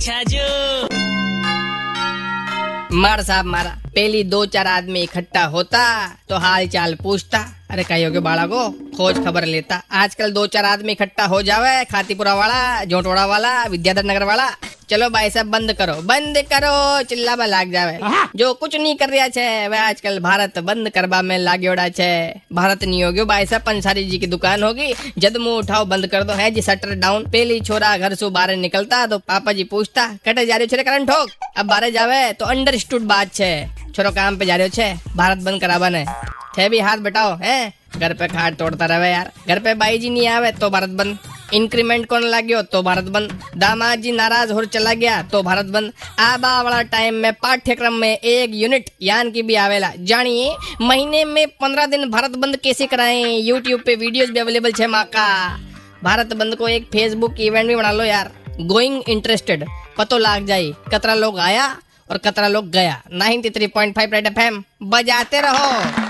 अच्छा मार साहब, मारा। पहली दो चार आदमी इकट्ठा होता तो हाल चाल पूछता, अरे कहियो के बाड़ा को खोज खबर लेता। आजकल दो चार आदमी इकट्ठा हो जावे, खातीपुरा वाला झोटवाड़ा वाला, विद्याधर नगर वाला चलो भाई साहब बंद करो बंद करो चिल्लावा लाग जावे। जो कुछ नहीं कर रहा छे वह आजकल भारत बंद करवा में लाग्योड़ा छे। भारत नहीं होगी भाई साहब पंसारी जी की दुकान होगी। जद मुँह उठाओ बंद कर दो है जी शटर डाउन। पहली छोरा घर से बाहर निकलता तो पापा जी पूछता कटे जा रहे छे करंट ठोक? अब बाहर जावे तो अंडरस्टूड बात छे। छोरो काम पे जा रहे छे भारत बंद करावा ने। छे भी हाथ बटाओ है? घर पे खाट तोड़ता रहे यार। घर पे बाई जी नहीं आवे तो भारत बंद। इंक्रीमेंट कौन लाग्यो? तो भारत बंद। दामाद जी नाराज़ हो चला गया तो भारत बंद। आबा वाला टाइम में, पाठ्यक्रम में एक यूनिट यान की भी आवेला। जानिए, महीने में पंद्रह दिन भारत बंद कैसे कराएँ? यूट्यूब पे वीडियोस भी अवेलेबल छे माँ का भारत बंद को एक फेसबुक इवेंट भी बना लो यार। गोइंग इंटरेस्टेड पतो लाग जाए कतरा लोग आया और कतरा लोग गया। 93.5 रेड एफएम बजाते रहो।